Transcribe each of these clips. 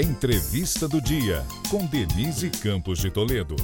Entrevista do Dia, com Denise Campos de Toledo.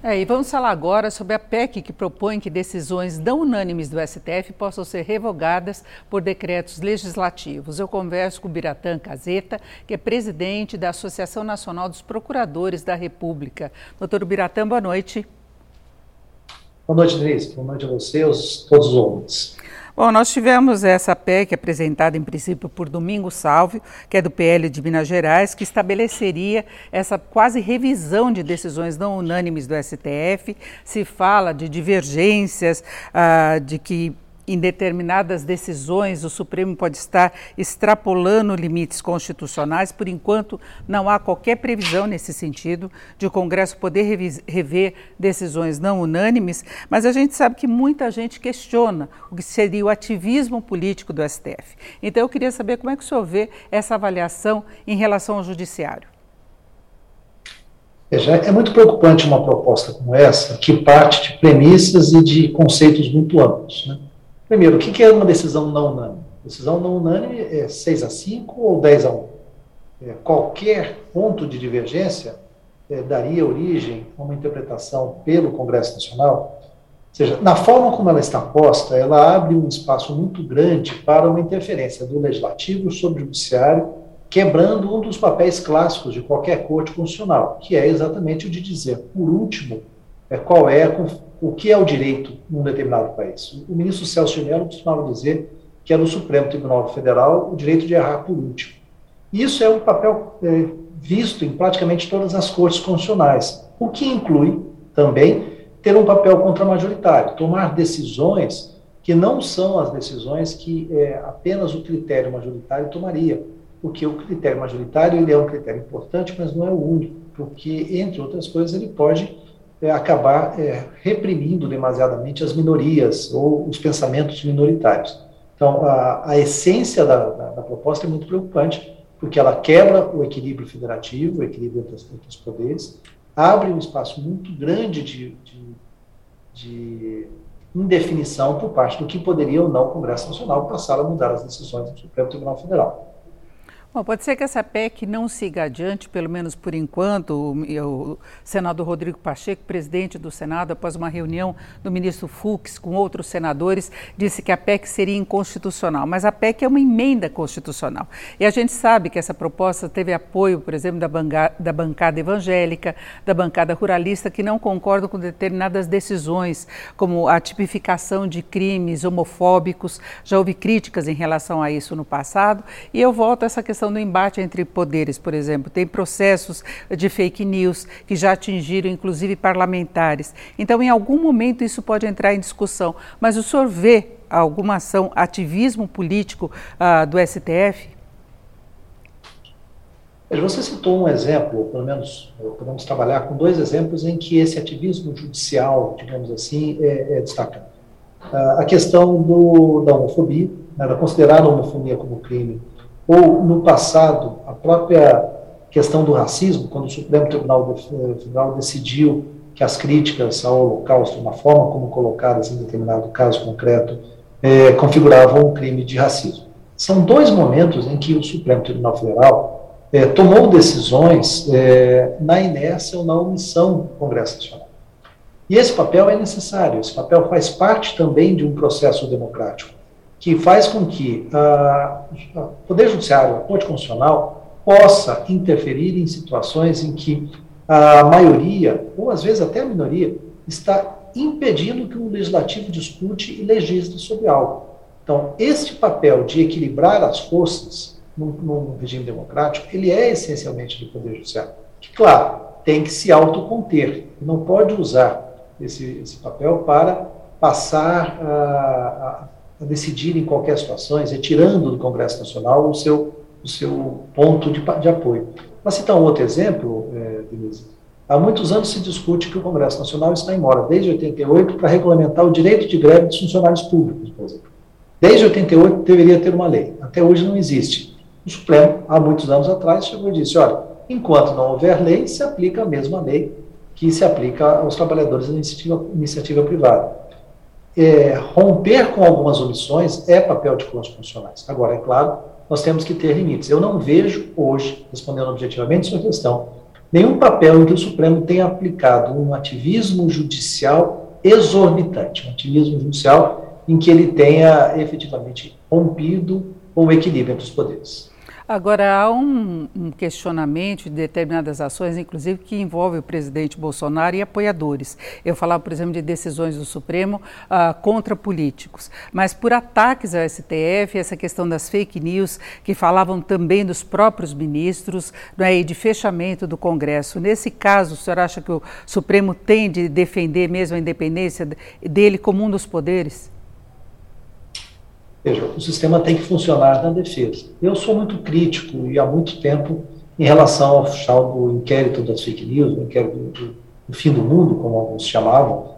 É, e vamos falar agora sobre a PEC que propõe que decisões não unânimes do STF possam ser revogadas por decretos legislativos. Eu converso com o Biratã Caseta, que é presidente da Associação Nacional dos Procuradores da República. Doutor Biratã, boa noite. Boa noite, Denise. Boa noite a você e a todos os ouvintes. Bom, nós tivemos essa PEC apresentada em princípio por Domingo Salvio, que é do PL de Minas Gerais, que estabeleceria essa quase revisão de decisões não unânimes do STF. Se fala de divergências, uh, de que em determinadas decisões, o Supremo pode estar extrapolando limites constitucionais. Por enquanto, não há qualquer previsão nesse sentido de o Congresso poder rever decisões não unânimes, mas a gente sabe que muita gente questiona o que seria o ativismo político do STF. Então, eu queria saber como é que o senhor vê essa avaliação em relação ao Judiciário. Veja, é muito preocupante uma proposta como essa, que parte de premissas e de conceitos muito amplos. Né? Primeiro, o que é uma decisão não unânime? Decisão não unânime é 6 a 5 ou 10 a 1. É, qualquer ponto de divergência é, daria origem a uma interpretação pelo Congresso Nacional. Ou seja, na forma como ela está posta, ela abre um espaço muito grande para uma interferência do Legislativo sobre o Judiciário, quebrando um dos papéis clássicos de qualquer corte constitucional, que é exatamente o de dizer, por último, é, qual é o que é o direito num determinado país. O ministro Celso de Mello costumava dizer que é no Supremo Tribunal Federal o direito de errar por último. Isso é um papel é, visto em praticamente todas as cortes constitucionais, o que inclui também ter um papel contramajoritário, tomar decisões que não são as decisões que é, apenas o critério majoritário tomaria, porque o critério majoritário ele é um critério importante, mas não é o único, porque, entre outras coisas, ele pode é, acabar é, reprimindo demasiadamente as minorias ou os pensamentos minoritários. Então, a, a essência da, da, da, proposta é muito preocupante, porque ela quebra o equilíbrio federativo, o equilíbrio entre, entre os poderes, abre um espaço muito grande de, de, de indefinição por parte do que poderia ou não o Congresso Nacional passar a mudar as decisões do Supremo Tribunal Federal. Bom, pode ser que essa PEC não siga adiante, pelo menos por enquanto. O, o, senador Rodrigo Pacheco, presidente do Senado, após uma reunião do ministro Fux com outros senadores, disse que a PEC seria inconstitucional. Mas a PEC é uma emenda constitucional. E a gente sabe que essa proposta teve apoio, por exemplo, da, bancada, da bancada evangélica, da bancada ruralista, que não concordam com determinadas decisões, como a tipificação de crimes homofóbicos. Já houve críticas em relação a isso no passado. E eu volto a essa questão questão do embate entre poderes, por exemplo. Tem processos de fake news que já atingiram, inclusive, parlamentares. Então, em algum momento, isso pode entrar em discussão. Mas o senhor vê alguma ação, ativismo político uh, do STF? Você citou um exemplo, pelo menos podemos trabalhar com dois exemplos em que esse ativismo judicial, digamos assim, é, é destacado. Uh, a questão do, da homofobia, né, da considerada homofobia como crime ou no passado, a própria questão do racismo, quando o Supremo Tribunal Federal decidiu que as críticas ao Holocausto, na forma como colocadas em determinado caso concreto, é, configuravam um crime de racismo. São dois momentos em que o Supremo Tribunal Federal é, tomou decisões é, na inércia ou na omissão do Congresso Nacional. E esse papel é necessário, esse papel faz parte também de um processo democrático que faz com que o Poder Judiciário, a Corte Constitucional, possa interferir em situações em que a maioria, ou às vezes até a minoria, está impedindo que o legislativo discute e legisle sobre algo. Então, este papel de equilibrar as forças num, num regime democrático, ele é essencialmente do Poder Judiciário. Que, claro, tem que se autoconter, não pode usar esse, esse papel para passar a, a a decidir em qualquer situação, retirando do Congresso Nacional o seu, o seu ponto de, de apoio. Para citar um outro exemplo, é, Denise, há muitos anos se discute que o Congresso Nacional está em mora, desde 88, para regulamentar o direito de greve dos funcionários públicos, por exemplo. Desde 88 deveria ter uma lei, até hoje não existe. O Supremo, há muitos anos atrás, chegou e disse, olha, enquanto não houver lei, se aplica a mesma lei que se aplica aos trabalhadores da iniciativa, iniciativa privada é, romper com algumas omissões é papel de cortes constitucionais. Agora, é claro nós temos que ter limites. Eu não vejo hoje, respondendo objetivamente sua questão, nenhum papel em que o Supremo tenha aplicado um ativismo judicial exorbitante, um ativismo judicial em que ele tenha efetivamente rompido o equilíbrio entre os poderes. Agora, há um, um, questionamento de determinadas ações, inclusive, que envolve o presidente Bolsonaro e apoiadores. Eu falava, por exemplo, de decisões do Supremo uh, contra políticos. Mas por ataques ao STF, essa questão das fake news, que falavam também dos próprios ministros, né, e de fechamento do Congresso. Nesse caso, o senhor acha que o Supremo tem de defender mesmo a independência dele como um dos poderes? Veja, o sistema tem que funcionar na defesa. Eu sou muito crítico e há muito tempo em relação ao tal do inquérito das fake news, o inquérito do, do fim do mundo, como alguns chamavam,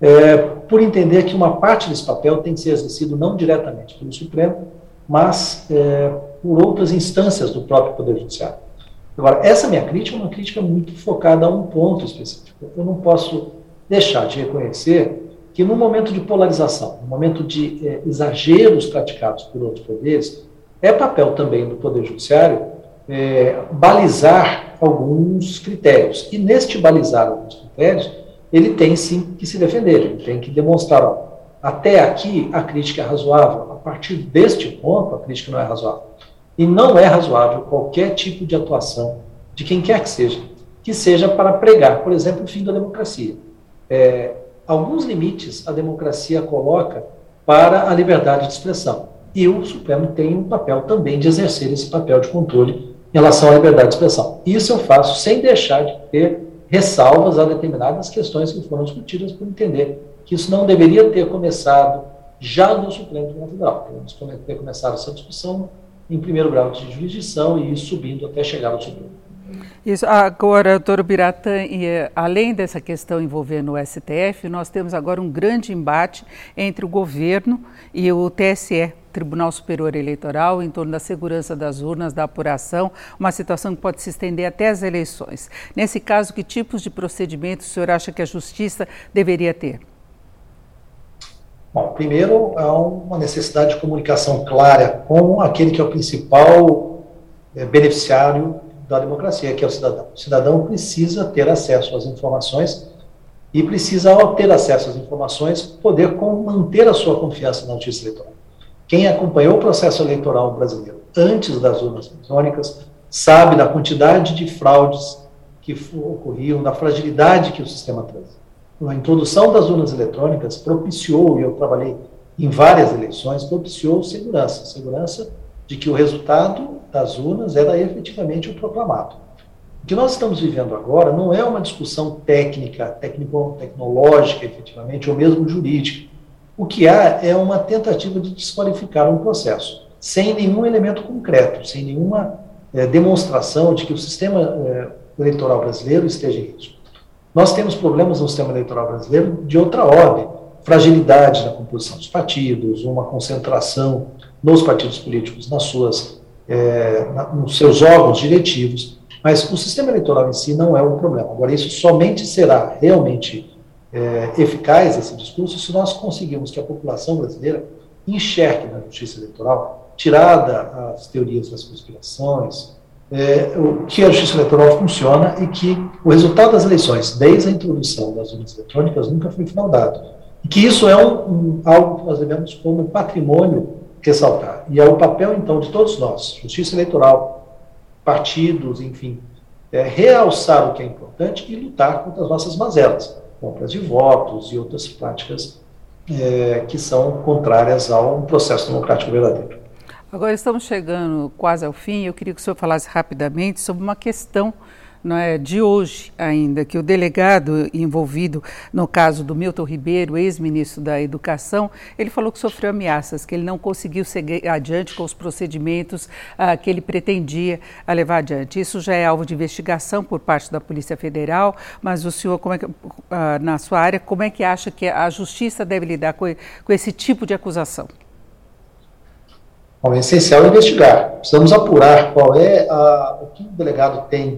é, por entender que uma parte desse papel tem que ser exercido não diretamente pelo Supremo, mas é, por outras instâncias do próprio Poder Judiciário. Agora, essa minha crítica é uma crítica muito focada a um ponto específico. Eu não posso deixar de reconhecer que no momento de polarização, no momento de é, exageros praticados por outros poderes, é papel também do Poder Judiciário é, balizar alguns critérios. E neste balizar alguns critérios, ele tem sim que se defender, ele tem que demonstrar, ó, até aqui a crítica é razoável, a partir deste ponto a crítica não é razoável. E não é razoável qualquer tipo de atuação de quem quer que seja, que seja para pregar, por exemplo, o fim da democracia. É, alguns limites a democracia coloca para a liberdade de expressão. E o Supremo tem um papel também de exercer esse papel de controle em relação à liberdade de expressão. Isso eu faço sem deixar de ter ressalvas a determinadas questões que foram discutidas por entender que isso não deveria ter começado já no Supremo Tribunal Federal. Devemos ter começado essa discussão em primeiro grau de jurisdição e ir subindo até chegar ao Supremo. Isso. Agora, doutor Biratã, eh, além dessa questão envolvendo o STF, nós temos agora um grande embate entre o governo e o TSE, Tribunal Superior Eleitoral, em torno da segurança das urnas, da apuração, uma situação que pode se estender até as eleições. Nesse caso, que tipos de procedimentos o senhor acha que a Justiça deveria ter? Bom, primeiro, há uma necessidade de comunicação clara com aquele que é o principal é, beneficiário da democracia, que é o cidadão. O cidadão precisa ter acesso às informações e precisa, ao ter acesso às informações, poder manter a sua confiança na justiça eleitoral. Quem acompanhou o processo eleitoral brasileiro antes das urnas eletrônicas sabe da quantidade de fraudes que ocorriam, da fragilidade que o sistema traz. A introdução das urnas eletrônicas propiciou, e eu trabalhei em várias eleições, propiciou segurança. Segurança de que o resultado das urnas era efetivamente o proclamado. O que nós estamos vivendo agora não é uma discussão técnica, técnico-tecnológica, efetivamente, ou mesmo jurídica. O que há é uma tentativa de desqualificar um processo, sem nenhum elemento concreto, sem nenhuma é, demonstração de que o sistema é, eleitoral brasileiro esteja em risco. Nós temos problemas no sistema eleitoral brasileiro de outra ordem, fragilidade na composição dos partidos, uma concentração nos partidos políticos, nas suas, é, na, nos seus órgãos diretivos, mas o sistema eleitoral em si não é um problema. Agora, isso somente será realmente é, eficaz, esse discurso, se nós conseguirmos que a população brasileira enxergue na justiça eleitoral, tirada as teorias das conspirações, é, o, que a justiça eleitoral funciona e que o resultado das eleições, desde a introdução das urnas eletrônicas, nunca foi fraudado. E que isso é um, um, algo que nós devemos como patrimônio ressaltar. E é o papel, então, de todos nós, justiça eleitoral, partidos, enfim, é realçar o que é importante e lutar contra as nossas mazelas, compras de votos e outras práticas é, que são contrárias a um processo democrático verdadeiro. Agora estamos chegando quase ao fim. Eu queria que o senhor falasse rapidamente sobre uma questão não é, de hoje ainda, que o delegado envolvido no caso do Milton Ribeiro, ex-ministro da Educação, ele falou que sofreu ameaças, que ele não conseguiu seguir adiante com os procedimentos ah, que ele pretendia levar adiante. Isso já é alvo de investigação por parte da Polícia Federal, mas o senhor, é que, ah, na sua área, como é que acha que a Justiça deve lidar com, com esse tipo de acusação? Bom, é essencial investigar. Precisamos apurar qual é a, o que o delegado tem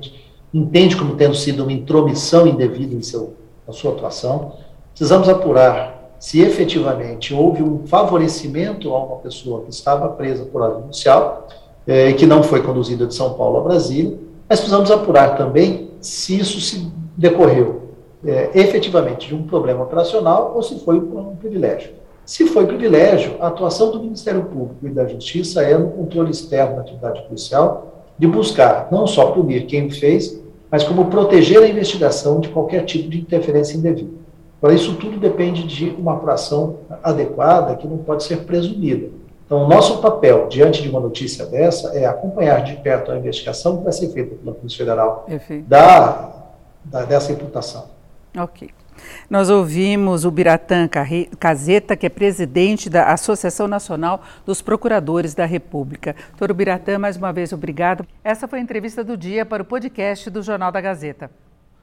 entende como tendo sido uma intromissão indevida em seu, na sua atuação. Precisamos apurar se efetivamente houve um favorecimento a uma pessoa que estava presa por ordem judicial é, que não foi conduzida de São Paulo a Brasília, mas precisamos apurar também se isso se decorreu é, efetivamente de um problema operacional ou se foi um privilégio. Se foi privilégio, a atuação do Ministério Público e da Justiça é no controle externo da atividade policial, de buscar não só punir quem fez, mas como proteger a investigação de qualquer tipo de interferência indevida. Agora, isso tudo depende de uma apuração adequada que não pode ser presumida. Então, o nosso papel diante de uma notícia dessa é acompanhar de perto a investigação que vai ser feita pela Polícia Federal da, da, dessa imputação. Ok. Nós ouvimos o Biratã Caseta, que é presidente da Associação Nacional dos Procuradores da República. Doutor Biratã, mais uma vez, obrigado. Essa foi a entrevista do dia para o podcast do Jornal da Gazeta.